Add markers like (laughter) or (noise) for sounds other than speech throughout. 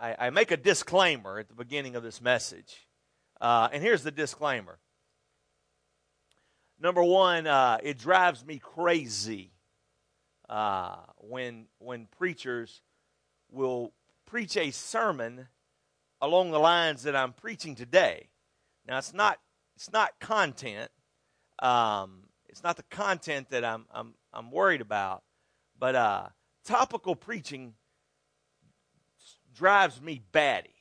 I, I, make a disclaimer at the beginning of this message. Uh, and here's the disclaimer. Number one, uh, it drives me crazy uh, when, when preachers will preach a sermon along the lines that I'm preaching today. Now, it's not, it's not content. Um, it's not the content that I'm, I'm, I'm worried about, but uh, topical preaching drives me batty.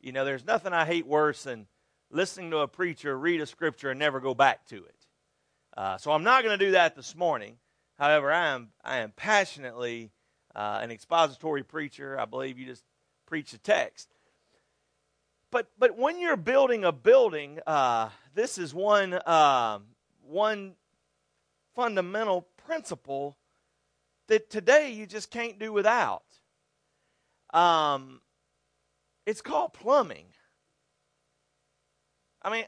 You know, there's nothing I hate worse than listening to a preacher read a scripture and never go back to it. Uh, so I'm not going to do that this morning. However, I am I am passionately uh, an expository preacher. I believe you just preach the text. But but when you're building a building, uh, this is one um, one fundamental principle that today you just can't do without. Um, it's called plumbing. I mean,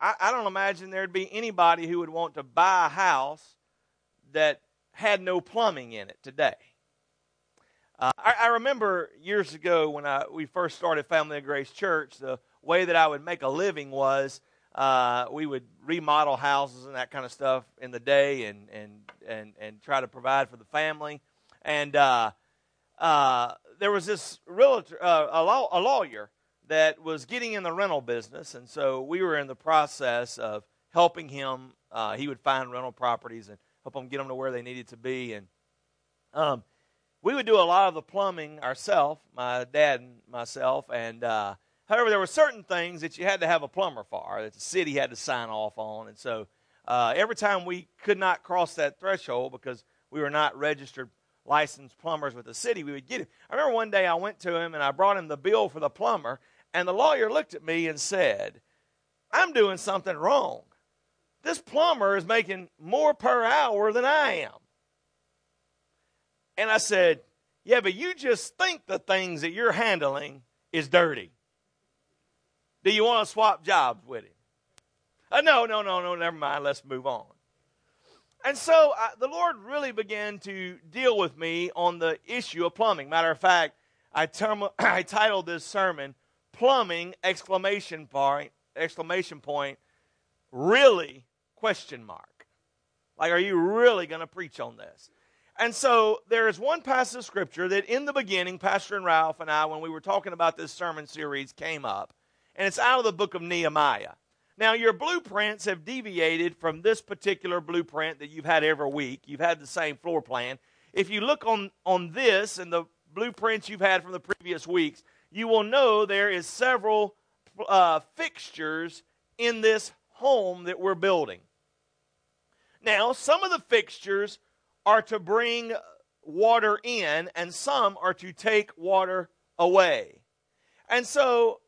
I, I don't imagine there'd be anybody who would want to buy a house that had no plumbing in it today. Uh, I, I, remember years ago when I, we first started Family of Grace Church, the way that I would make a living was uh, we would remodel houses and that kind of stuff in the day and, and, and, and try to provide for the family. And uh, uh, there was this realtor, uh, a, law, a lawyer that was getting in the rental business, and so we were in the process of helping him. Uh, he would find rental properties and help them get them to where they needed to be, and um, we would do a lot of the plumbing ourselves, my dad and myself. And uh, however, there were certain things that you had to have a plumber for that the city had to sign off on, and so uh, every time we could not cross that threshold because we were not registered licensed plumbers with the city, we would get him. I remember one day I went to him and I brought him the bill for the plumber, and the lawyer looked at me and said, I'm doing something wrong. This plumber is making more per hour than I am. And I said, Yeah, but you just think the things that you're handling is dirty. Do you want to swap jobs with him? Uh, no, no, no, no, never mind. Let's move on. And so uh, the Lord really began to deal with me on the issue of plumbing. Matter of fact, I, term, (coughs) I titled this sermon plumbing exclamation point exclamation point really? Question mark. Like are you really going to preach on this? And so there is one passage of scripture that in the beginning pastor and ralph and i when we were talking about this sermon series came up and it's out of the book of nehemiah now your blueprints have deviated from this particular blueprint that you've had every week you've had the same floor plan if you look on on this and the blueprints you've had from the previous weeks you will know there is several uh, fixtures in this home that we're building. Now, some of the fixtures are to bring water in, and some are to take water away. And so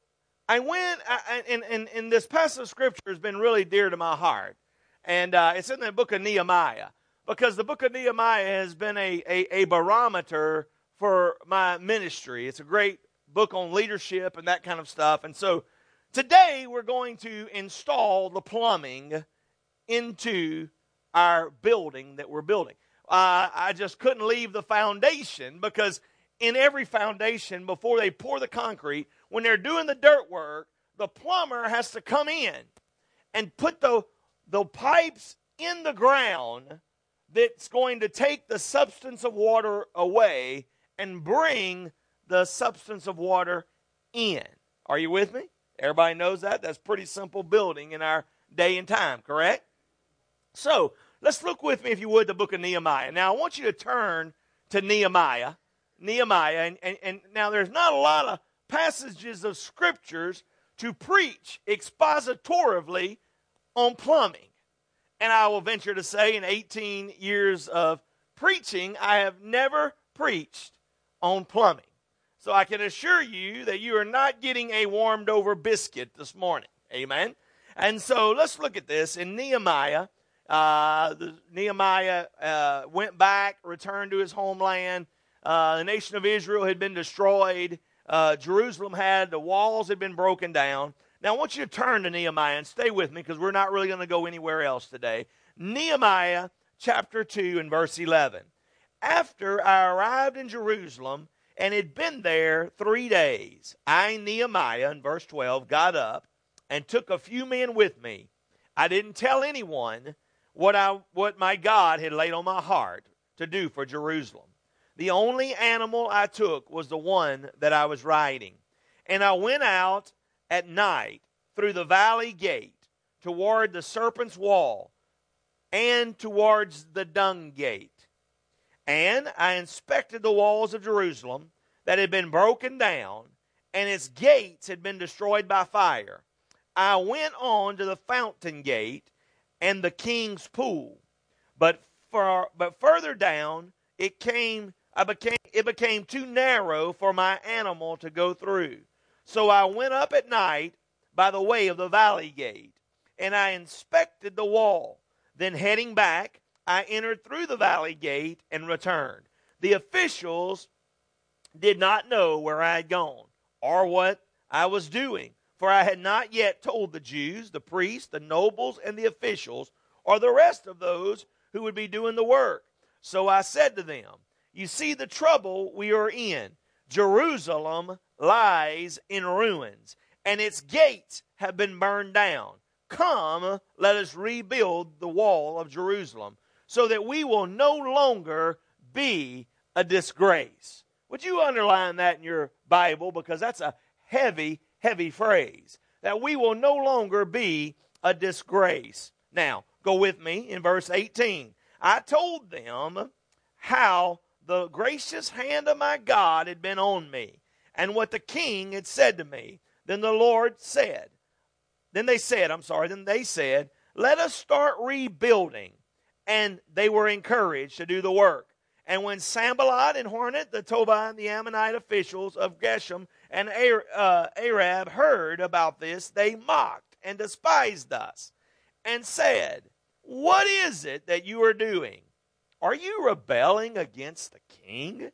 I went, and, and, and this passage of scripture has been really dear to my heart. And uh, it's in the book of Nehemiah, because the book of Nehemiah has been a, a, a barometer for my ministry. It's a great book on leadership and that kind of stuff. And so today we're going to install the plumbing into our building that we're building. Uh, I just couldn't leave the foundation because in every foundation, before they pour the concrete, when they're doing the dirt work, the plumber has to come in and put the, the pipes in the ground that's going to take the substance of water away and bring the substance of water in. Are you with me? Everybody knows that. That's pretty simple building in our day and time, correct? So let's look with me, if you would, the book of Nehemiah. Now I want you to turn to Nehemiah. Nehemiah, and, and, and now there's not a lot of passages of scriptures to preach expositorily on plumbing. And I will venture to say, in 18 years of preaching, I have never preached on plumbing. So I can assure you that you are not getting a warmed over biscuit this morning. Amen. And so let's look at this in Nehemiah. Uh, the, Nehemiah uh, went back, returned to his homeland. Uh, the nation of Israel had been destroyed. Uh, Jerusalem had, the walls had been broken down. Now, I want you to turn to Nehemiah and stay with me because we're not really going to go anywhere else today. Nehemiah chapter 2 and verse 11. After I arrived in Jerusalem, and had been there three days. I, Nehemiah, in verse 12, got up and took a few men with me. I didn't tell anyone what, I, what my God had laid on my heart to do for Jerusalem. The only animal I took was the one that I was riding. And I went out at night through the valley gate toward the serpent's wall and towards the dung gate. And I inspected the walls of Jerusalem that had been broken down, and its gates had been destroyed by fire. I went on to the fountain gate and the king's pool. But for but further down it came I became it became too narrow for my animal to go through. So I went up at night by the way of the valley gate, and I inspected the wall. Then heading back, I entered through the valley gate and returned. The officials did not know where I had gone or what I was doing, for I had not yet told the Jews, the priests, the nobles, and the officials, or the rest of those who would be doing the work. So I said to them, You see the trouble we are in. Jerusalem lies in ruins, and its gates have been burned down. Come, let us rebuild the wall of Jerusalem, so that we will no longer be a disgrace. Would you underline that in your Bible? Because that's a heavy, heavy phrase. That we will no longer be a disgrace. Now, go with me in verse 18. I told them how the gracious hand of my God had been on me, and what the king had said to me. Then the Lord said, Then they said, I'm sorry, then they said, Let us start rebuilding. And they were encouraged to do the work. And when Sanballat and Horonite, the Tobiah and the Ammonite officials of Geshem and uh, Arab heard about this, they mocked and despised us and said, What is it that you are doing? Are you rebelling against the king?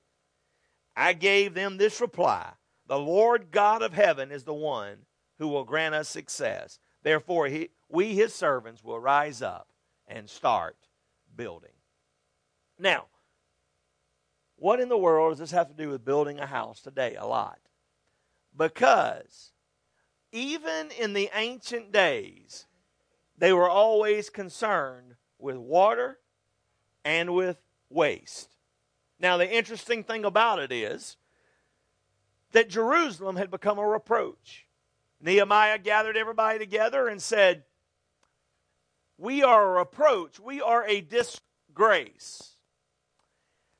I gave them this reply The Lord God of heaven is the one who will grant us success. Therefore, he, we, his servants, will rise up and start building. Now, what in the world does this have to do with building a house today? A lot. Because even in the ancient days, they were always concerned with water and with waste. Now, the interesting thing about it is that Jerusalem had become a reproach. Nehemiah gathered everybody together and said, We are a reproach, we are a disgrace.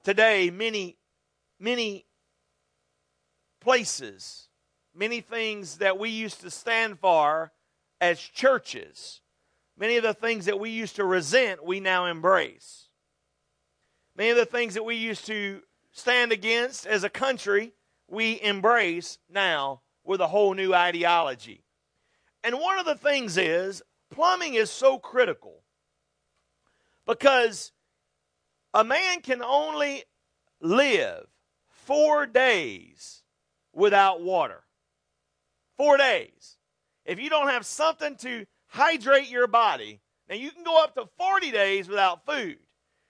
Today, many, many places, many things that we used to stand for as churches, many of the things that we used to resent, we now embrace. Many of the things that we used to stand against as a country, we embrace now with a whole new ideology. And one of the things is plumbing is so critical because a man can only live four days without water. Four days. If you don't have something to hydrate your body, now you can go up to 40 days without food,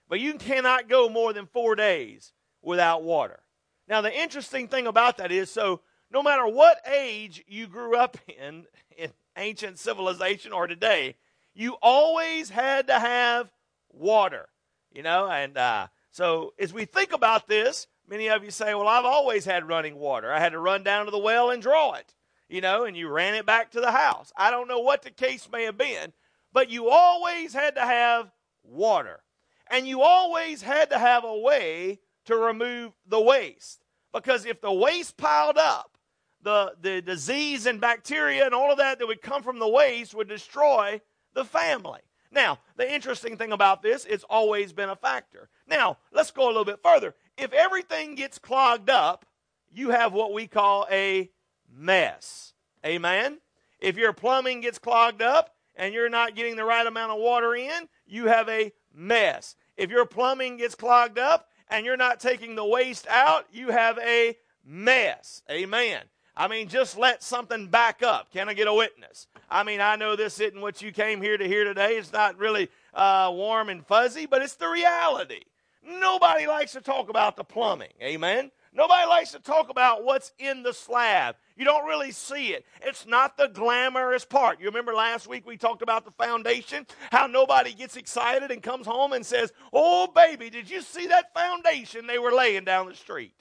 but you cannot go more than four days without water. Now, the interesting thing about that is so no matter what age you grew up (laughs) in, in ancient civilization or today, you always had to have water you know, and uh, so as we think about this, many of you say, well, I've always had running water. I had to run down to the well and draw it, you know, and you ran it back to the house. I don't know what the case may have been, but you always had to have water. And you always had to have a way to remove the waste. Because if the waste piled up, the, the disease and bacteria and all of that that would come from the waste would destroy the family. Now, the interesting thing about this, it's always been a factor. Now, let's go a little bit further. If everything gets clogged up, you have what we call a mess. Amen? If your plumbing gets clogged up and you're not getting the right amount of water in, you have a mess. If your plumbing gets clogged up and you're not taking the waste out, you have a mess. Amen. I mean, just let something back up. Can I get a witness? I mean, I know this isn't what you came here to hear today. It's not really uh, warm and fuzzy, but it's the reality. Nobody likes to talk about the plumbing. Amen. Nobody likes to talk about what's in the slab. You don't really see it. It's not the glamorous part. You remember last week we talked about the foundation? How nobody gets excited and comes home and says, Oh, baby, did you see that foundation they were laying down the street?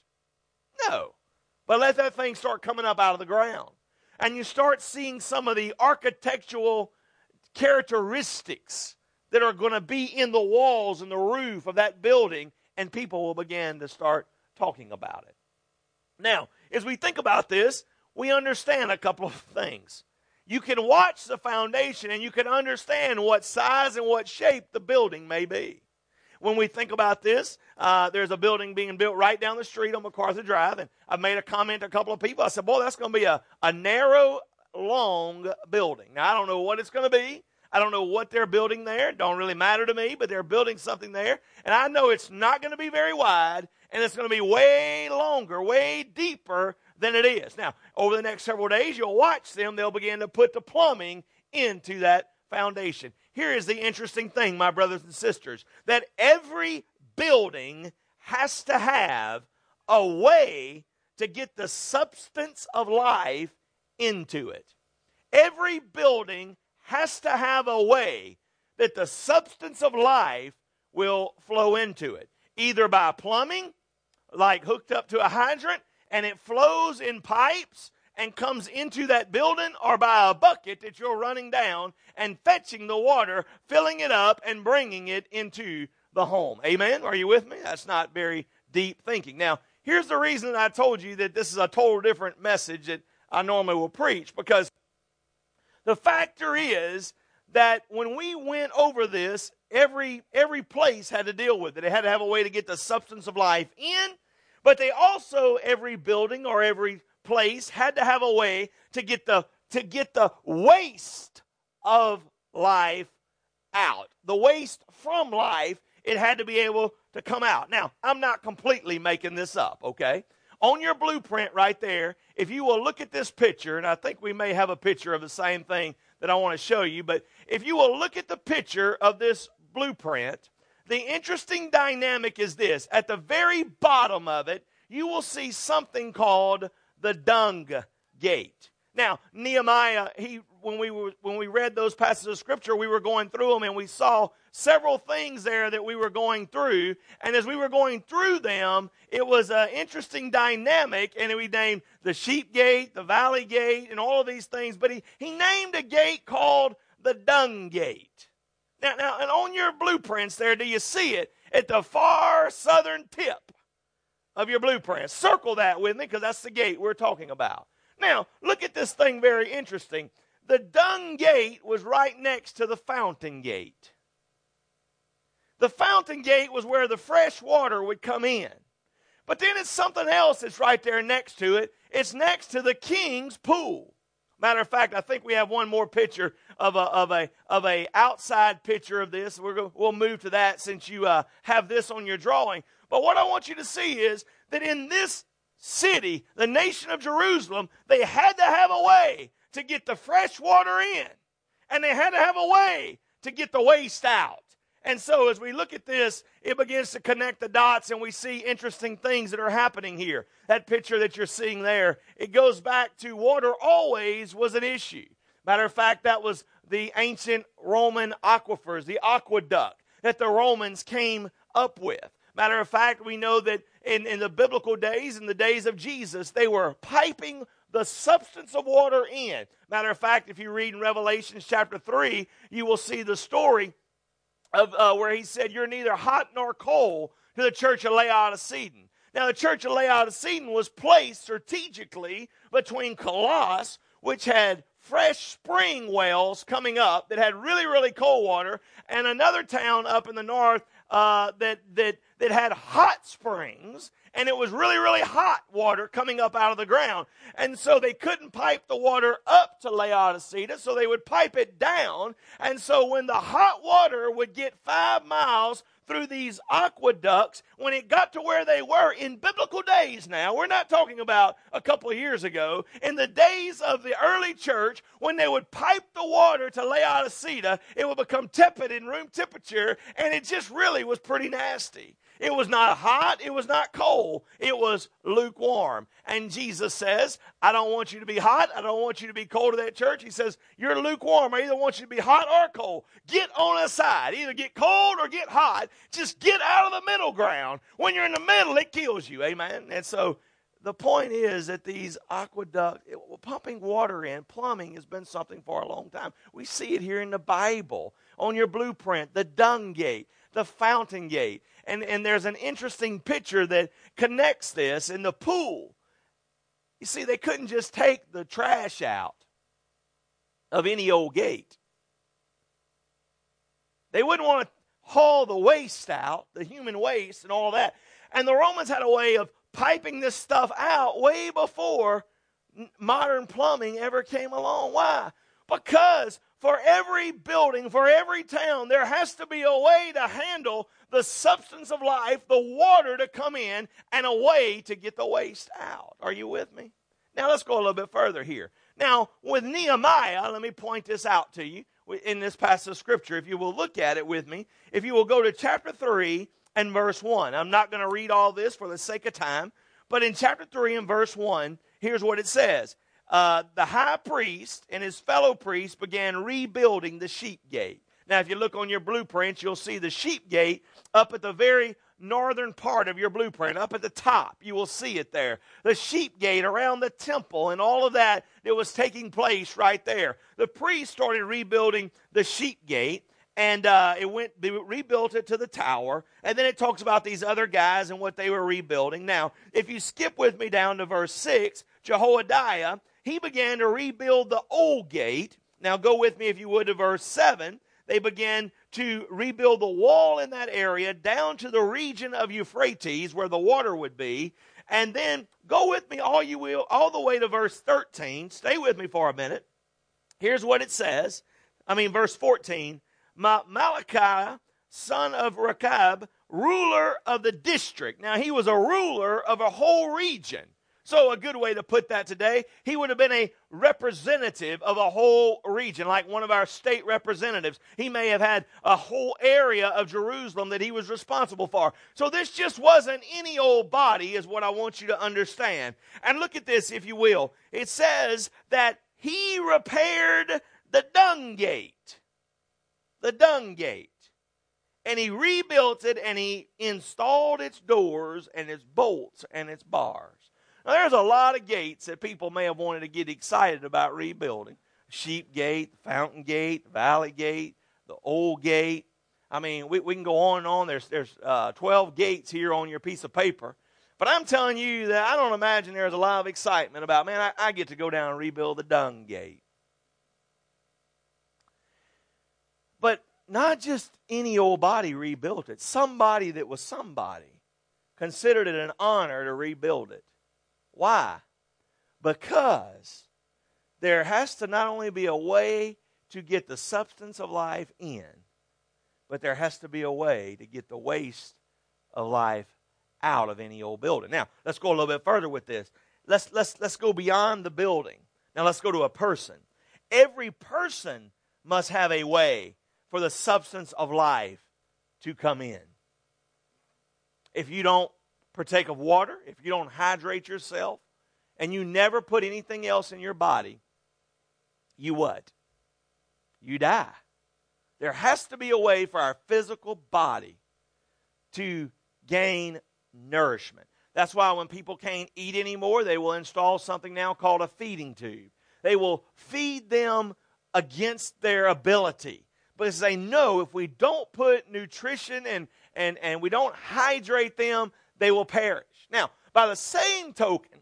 No. But let that thing start coming up out of the ground. And you start seeing some of the architectural characteristics that are going to be in the walls and the roof of that building, and people will begin to start talking about it. Now, as we think about this, we understand a couple of things. You can watch the foundation and you can understand what size and what shape the building may be. When we think about this, uh, there's a building being built right down the street on MacArthur Drive, and I made a comment to a couple of people. I said, Boy, that's going to be a, a narrow, long building. Now, I don't know what it's going to be. I don't know what they're building there. It don't really matter to me, but they're building something there. And I know it's not going to be very wide, and it's going to be way longer, way deeper than it is. Now, over the next several days, you'll watch them. They'll begin to put the plumbing into that foundation. Here is the interesting thing, my brothers and sisters, that every building has to have a way to get the substance of life into it. Every building has to have a way that the substance of life will flow into it, either by plumbing, like hooked up to a hydrant, and it flows in pipes and comes into that building, or by a bucket that you're running down and fetching the water, filling it up, and bringing it into the home. Amen? Are you with me? That's not very deep thinking. Now, here's the reason I told you that this is a total different message that I normally will preach because the factor is that when we went over this, every every place had to deal with it. It had to have a way to get the substance of life in, but they also every building or every place had to have a way to get the to get the waste of life out. The waste from life, it had to be able to come out. Now, I'm not completely making this up, okay? On your blueprint right there, if you will look at this picture, and I think we may have a picture of the same thing that I want to show you, but if you will look at the picture of this blueprint, the interesting dynamic is this. At the very bottom of it, you will see something called the dung gate. Now, Nehemiah, he when we were when we read those passages of scripture, we were going through them and we saw several things there that we were going through. And as we were going through them, it was an interesting dynamic, and we named the sheep gate, the valley gate, and all of these things. But he, he named a gate called the dung gate. Now, now, and on your blueprints there, do you see it at the far southern tip of your blueprint? Circle that with me because that's the gate we're talking about. Now, look at this thing very interesting. The dung gate was right next to the fountain gate. The fountain gate was where the fresh water would come in. But then it's something else that's right there next to it. It's next to the king's pool. Matter of fact, I think we have one more picture of a of a of a outside picture of this. We're go, we'll move to that since you uh, have this on your drawing. But what I want you to see is that in this city, the nation of Jerusalem, they had to have a way to get the fresh water in, and they had to have a way to get the waste out. And so, as we look at this, it begins to connect the dots, and we see interesting things that are happening here. That picture that you're seeing there, it goes back to water always was an issue. Matter of fact, that was the ancient Roman aquifers, the aqueduct that the Romans came up with. Matter of fact, we know that in, in the biblical days, in the days of Jesus, they were piping the substance of water in. Matter of fact, if you read in Revelation chapter 3, you will see the story of uh, where he said, You're neither hot nor cold to the church of Laodicea. Now, the church of Laodicea was placed strategically between Colossus, which had fresh spring wells coming up that had really, really cold water, and another town up in the north uh, that, that, that had hot springs, and it was really, really hot water coming up out of the ground. And so they couldn't pipe the water up to Laodicea, so they would pipe it down. And so when the hot water would get five miles through these aqueducts when it got to where they were in biblical days now. We're not talking about a couple of years ago. In the days of the early church, when they would pipe the water to Laodicea, it would become tepid in room temperature, and it just really was pretty nasty. It was not hot, it was not cold, it was lukewarm. And Jesus says, I don't want you to be hot, I don't want you to be cold to that church. He says, You're lukewarm. I either want you to be hot or cold. Get on a side. Either get cold or get hot. Just get out of the middle ground. When you're in the middle, it kills you. Amen. And so the point is that these aqueducts, pumping water in, plumbing has been something for a long time. We see it here in the Bible, on your blueprint, the dung gate, the fountain gate. And, and there's an interesting picture that connects this in the pool. You see, they couldn't just take the trash out of any old gate. They wouldn't want to haul the waste out, the human waste and all that. And the Romans had a way of piping this stuff out way before modern plumbing ever came along. Why? Because for every building, for every town, there has to be a way to handle the substance of life, the water to come in, and a way to get the waste out. Are you with me? Now let's go a little bit further here. Now, with Nehemiah, let me point this out to you in this passage of Scripture. If you will look at it with me, if you will go to chapter 3 and verse 1. I'm not going to read all this for the sake of time, but in chapter 3 and verse 1, here's what it says. Uh, the high priest and his fellow priests began rebuilding the sheep gate. Now, if you look on your blueprints, you'll see the sheep gate up at the very northern part of your blueprint, up at the top. You will see it there. The sheep gate around the temple and all of that that was taking place right there. The priest started rebuilding the sheep gate and uh, it went they rebuilt it to the tower and then it talks about these other guys and what they were rebuilding now if you skip with me down to verse 6 jehoiada he began to rebuild the old gate. Now go with me if you would to verse 7 they began to rebuild the wall in that area down to the region of euphrates where the water would be. And then go with me all you will all the way to verse 13 stay with me for a minute. Here's what it says. I mean verse 14 Malachi, son of Rechab, ruler of the district. Now, he was a ruler of a whole region. So, a good way to put that today, he would have been a representative of a whole region, like one of our state representatives. He may have had a whole area of Jerusalem that he was responsible for. So, this just wasn't any old body, is what I want you to understand. And look at this, if you will. It says that he repaired the dung gate the dung gate. And he rebuilt it and he installed its doors and its bolts and its bars. Now, there's a lot of gates that people may have wanted to get excited about rebuilding Sheep Gate, Fountain Gate, Valley Gate, the Old Gate. I mean, we, we can go on and on. There's, there's uh, 12 gates here on your piece of paper. But I'm telling you that I don't imagine there's a lot of excitement about, man, I, I get to go down and rebuild the dung gate. But not just any old body rebuilt it, somebody that was somebody considered it an honor to rebuild it. Why? Because there has to not only be a way to get the substance of life in, but there has to be a way to get the waste of life out of any old building. Now, let's go a little bit further with this. Let's, let's, let's go beyond the building. Now, let's go to a person. Every person must have a way for the substance of life to come in. If you don't partake of water, if you don't hydrate yourself, and you never put anything else in your body, you what? You die. There has to be a way for our physical body to gain nourishment. That's why when people can't eat anymore, they will install something now called a feeding tube. They will feed them against their ability because they know if we don't put nutrition and, and, and we don't hydrate them, they will perish. Now, by the same token,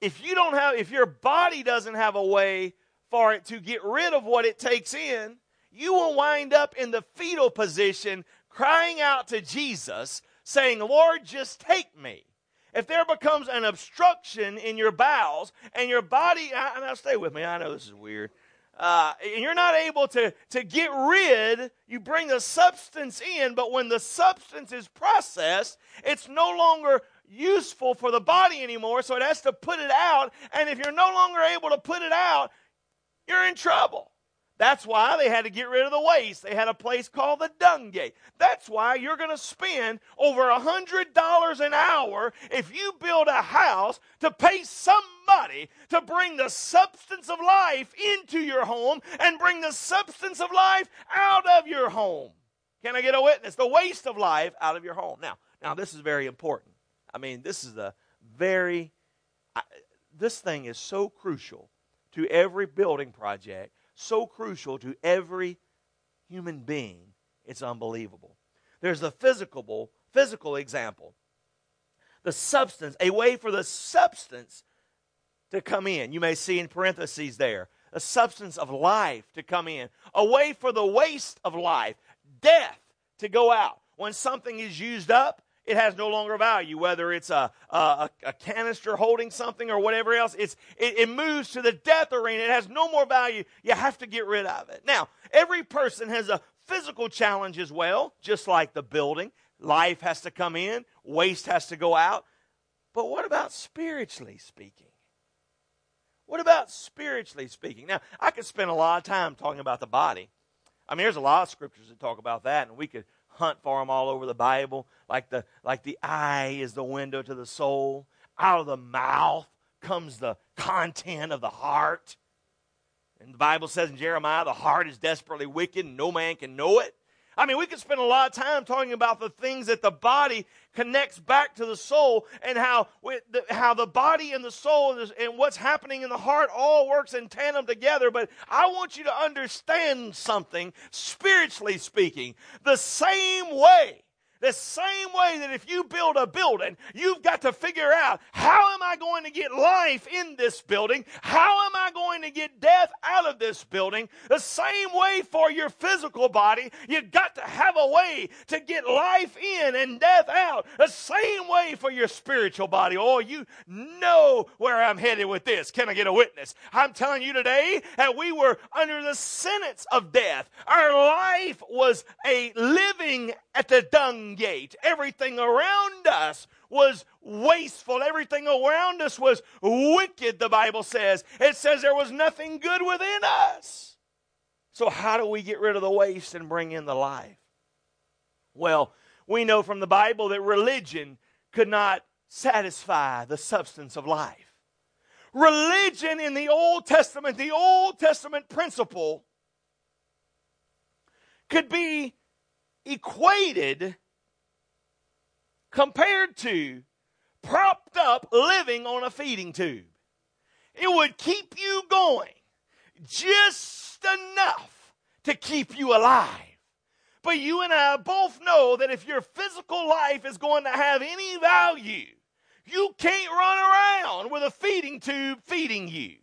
if you don't have, if your body doesn't have a way for it to get rid of what it takes in, you will wind up in the fetal position crying out to Jesus, saying, Lord, just take me. If there becomes an obstruction in your bowels and your body, and now stay with me, I know this is weird uh, and you're not able to, to get rid, you bring the substance in, but when the substance is processed, it's no longer useful for the body anymore, so it has to put it out. And if you're no longer able to put it out, you're in trouble. That's why they had to get rid of the waste. They had a place called the dung gate. That's why you're going to spend over a $100 an hour if you build a house to pay somebody to bring the substance of life into your home and bring the substance of life out of your home. Can I get a witness? The waste of life out of your home. Now, now this is very important. I mean, this is a very I, this thing is so crucial to every building project, so crucial to every human being. It's unbelievable. There's the physical physical example. The substance, a way for the substance to come in. You may see in parentheses there, a substance of life to come in. A way for the waste of life, death to go out. When something is used up, it has no longer value, whether it's a, a, a canister holding something or whatever else. It's, it, it moves to the death arena. It has no more value. You have to get rid of it. Now, every person has a physical challenge as well, just like the building. Life has to come in, waste has to go out. But what about spiritually speaking? What about spiritually speaking? Now, I could spend a lot of time talking about the body. I mean, there's a lot of scriptures that talk about that, and we could hunt for them all over the Bible. Like the, like the eye is the window to the soul. Out of the mouth comes the content of the heart. And the Bible says in Jeremiah, the heart is desperately wicked, and no man can know it. I mean, we could spend a lot of time talking about the things that the body connects back to the soul and how, the, how the body and the soul and what's happening in the heart all works in tandem together. But I want you to understand something, spiritually speaking, the same way the same way that if you build a building, you've got to figure out how am I going to get life in this building? How am I going to get death out of this building? The same way for your physical body, you've got to have a way to get life in and death out. The same way for your spiritual body. Oh, you know where I'm headed with this. Can I get a witness? I'm telling you today that we were under the sentence of death. Our life was a living at the dung gate. Everything around us was wasteful. Everything around us was wicked, the Bible says. It says there was nothing good within us. So, how do we get rid of the waste and bring in the life? Well, we know from the Bible that religion could not satisfy the substance of life. Religion in the Old Testament, the Old Testament principle, could be equated compared to propped up living on a feeding tube. It would keep you going just enough to keep you alive. But you and I both know that if your physical life is going to have any value, you can't run around with a feeding tube feeding you.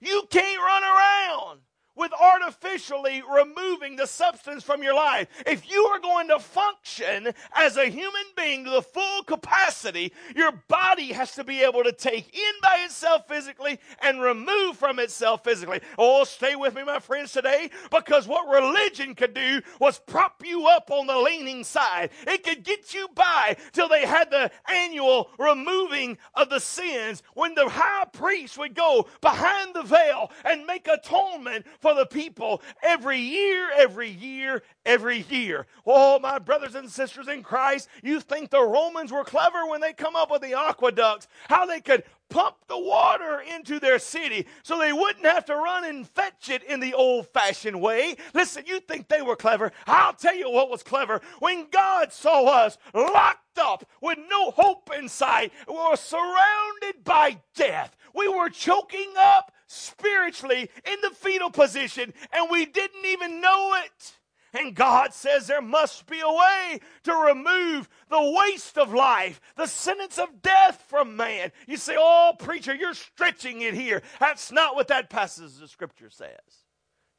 You can't run around with artificially removing the substance from your life. If you are going to function as a human being to the full capacity, your body has to be able to take in by itself physically and remove from itself physically. Oh, stay with me, my friends, today, because what religion could do was prop you up on the leaning side. It could get you by till they had the annual removing of the sins when the high priest would go behind the veil and make atonement for for the people every year, every year, every year. Oh, my brothers and sisters in Christ, you think the Romans were clever when they come up with the aqueducts, how they could pump the water into their city so they wouldn't have to run and fetch it in the old fashioned way. Listen, you think they were clever. I'll tell you what was clever. When God saw us locked up with no hope in sight, we were surrounded by death, we were choking up spiritually in the fetal position and we didn't even know it. And God says there must be a way to remove the waste of life, the sentence of death from man. You say, Oh, preacher, you're stretching it here. That's not what that passage of Scripture says.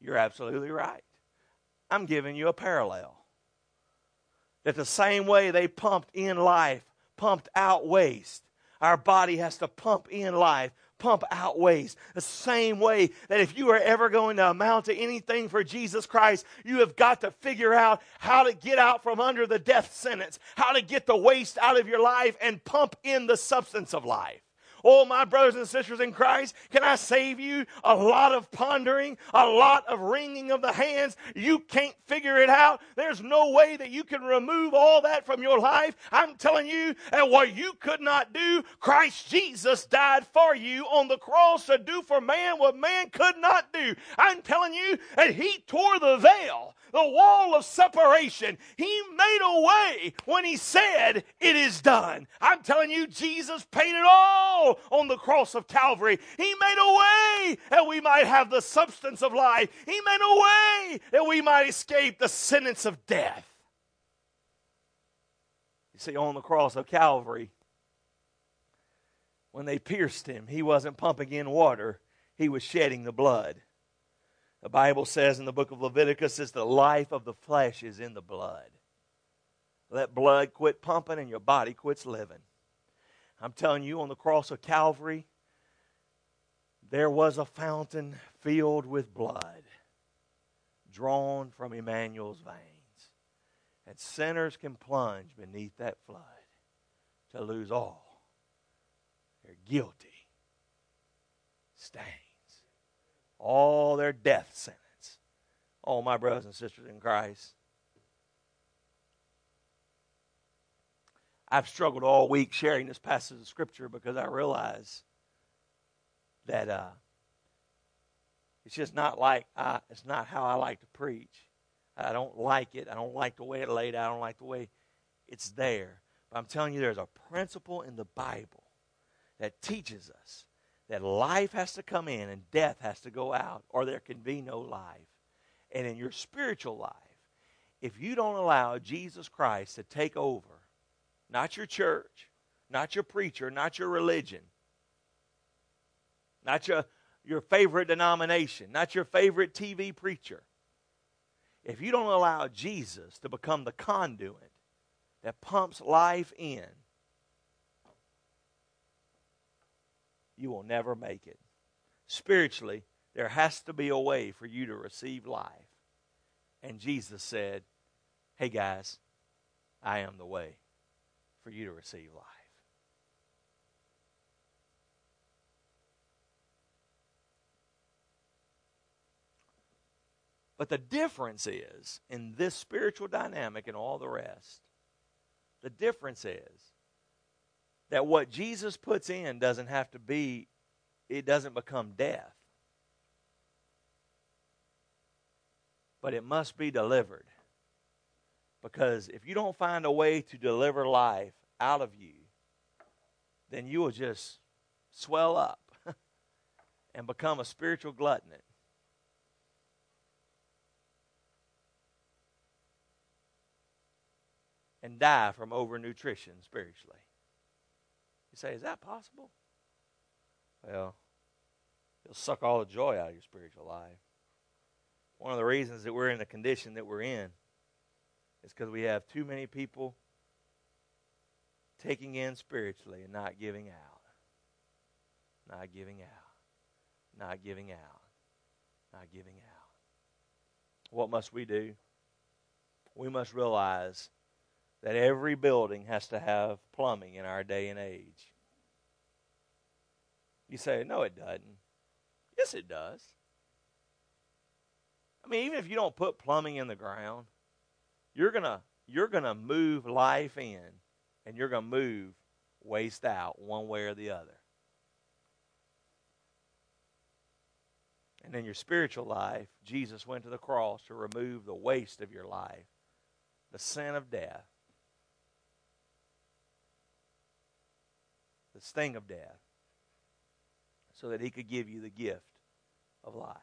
You're absolutely right. I'm giving you a parallel. That the same way they pumped in life, pumped out waste, our body has to pump in life, pump out waste. The same way that if you are ever going to amount to anything for Jesus Christ, you have got to figure out how to get out from under the death sentence, how to get the waste out of your life and pump in the substance of life. Oh, my brothers and sisters in Christ, can I save you a lot of pondering, a lot of wringing of the hands? You can't figure it out. There's no way that you can remove all that from your life. I'm telling you, and what you could not do, Christ Jesus died for you on the cross to do for man what man could not do. I'm telling you, and he tore the veil the wall of separation. He made a way when he said, It is done. I'm telling you, Jesus paid it all on the cross of Calvary. He made a way that we might have the substance of life. He made a way that we might escape the sentence of death. You see, on the cross of Calvary, when they pierced him, he wasn't pumping in water, he was shedding the blood. The Bible says in the book of Leviticus is the life of the flesh is in the blood. Let blood quit pumping and your body quits living. I'm telling you, on the cross of Calvary, there was a fountain filled with blood drawn from Emmanuel's veins. And sinners can plunge beneath that flood to lose all their guilty stain all their death sentence. Oh, my brothers and sisters in Christ. I've struggled all week sharing this passage of Scripture because I realize that uh, it's just not like I, it's not how I like to preach. I don't like it. I don't like the way it laid out. I don't like the way it's there. But I'm telling you, there's a principle in the Bible that teaches us that life has to come in and death has to go out, or there can be no life. And in your spiritual life, if you don't allow Jesus Christ to take over, not your church, not your preacher, not your religion, not your, your favorite denomination, not your favorite TV preacher, if you don't allow Jesus to become the conduit that pumps life in, you will never make it. Spiritually, there has to be a way for you to receive life. And Jesus said, Hey guys, I am the way for you to receive life. But the difference is, in this spiritual dynamic and all the rest, the difference is that what Jesus puts in doesn't have to be, it doesn't become death. But it must be delivered. Because if you don't find a way to deliver life out of you, then you will just swell up (laughs) and become a spiritual glutton. And die from overnutrition spiritually. You say, is that possible? Well, it'll suck all the joy out of your spiritual life. One of the reasons that we're in the condition that we're in is because we have too many people taking in spiritually and not giving out. Not giving out. Not giving out. Not giving out. What must we do? We must realize that every building has to have plumbing in our day and age. You say, no, it doesn't. Yes, it does. I mean, even if you don't put plumbing in the ground, you're gonna you're gonna move life in, and you're gonna move waste out one way or the other. And in your spiritual life, Jesus went to the cross to remove the waste of your life, the sin of death, the sting of death, so that he could give you the gift of life.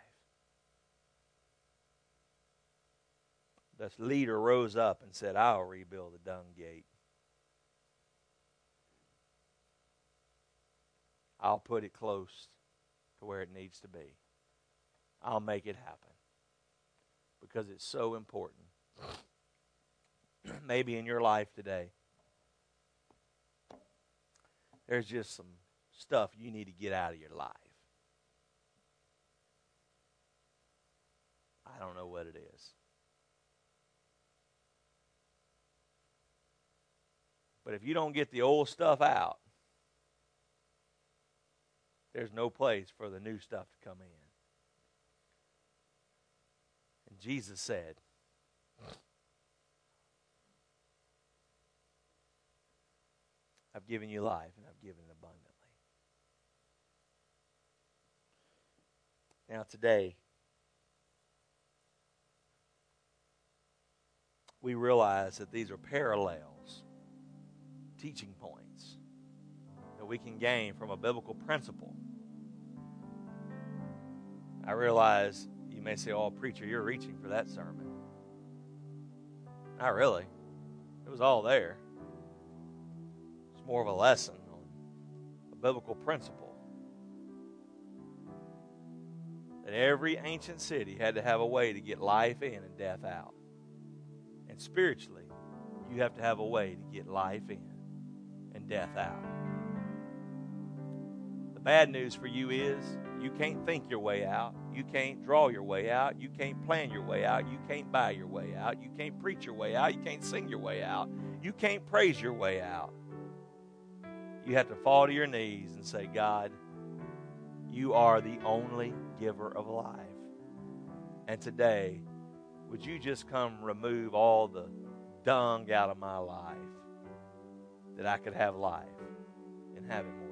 The leader rose up and said, I'll rebuild the dung gate. I'll put it close to where it needs to be. I'll make it happen because it's so important. (clears throat) Maybe in your life today, there's just some stuff you need to get out of your life. I don't know what it is. But if you don't get the old stuff out, there's no place for the new stuff to come in. And Jesus said, I've given you life given abundantly. Now, today, we realize that these are parallels, teaching points that we can gain from a biblical principle. I realize you may say, Oh, preacher, you're reaching for that sermon. Not really. It was all there. It's more of a lesson biblical principle. That every ancient city had to have a way to get life in and death out. And spiritually, you have to have a way to get life in and death out. The bad news for you is you can't think your way out. You can't draw your way out. You can't plan your way out. You can't buy your way out. You can't preach your way out. You can't sing your way out. You can't praise your way out. You have to fall to your knees and say, God, you are the only giver of life. And today, would you just come remove all the dung out of my life that I could have life and have it more?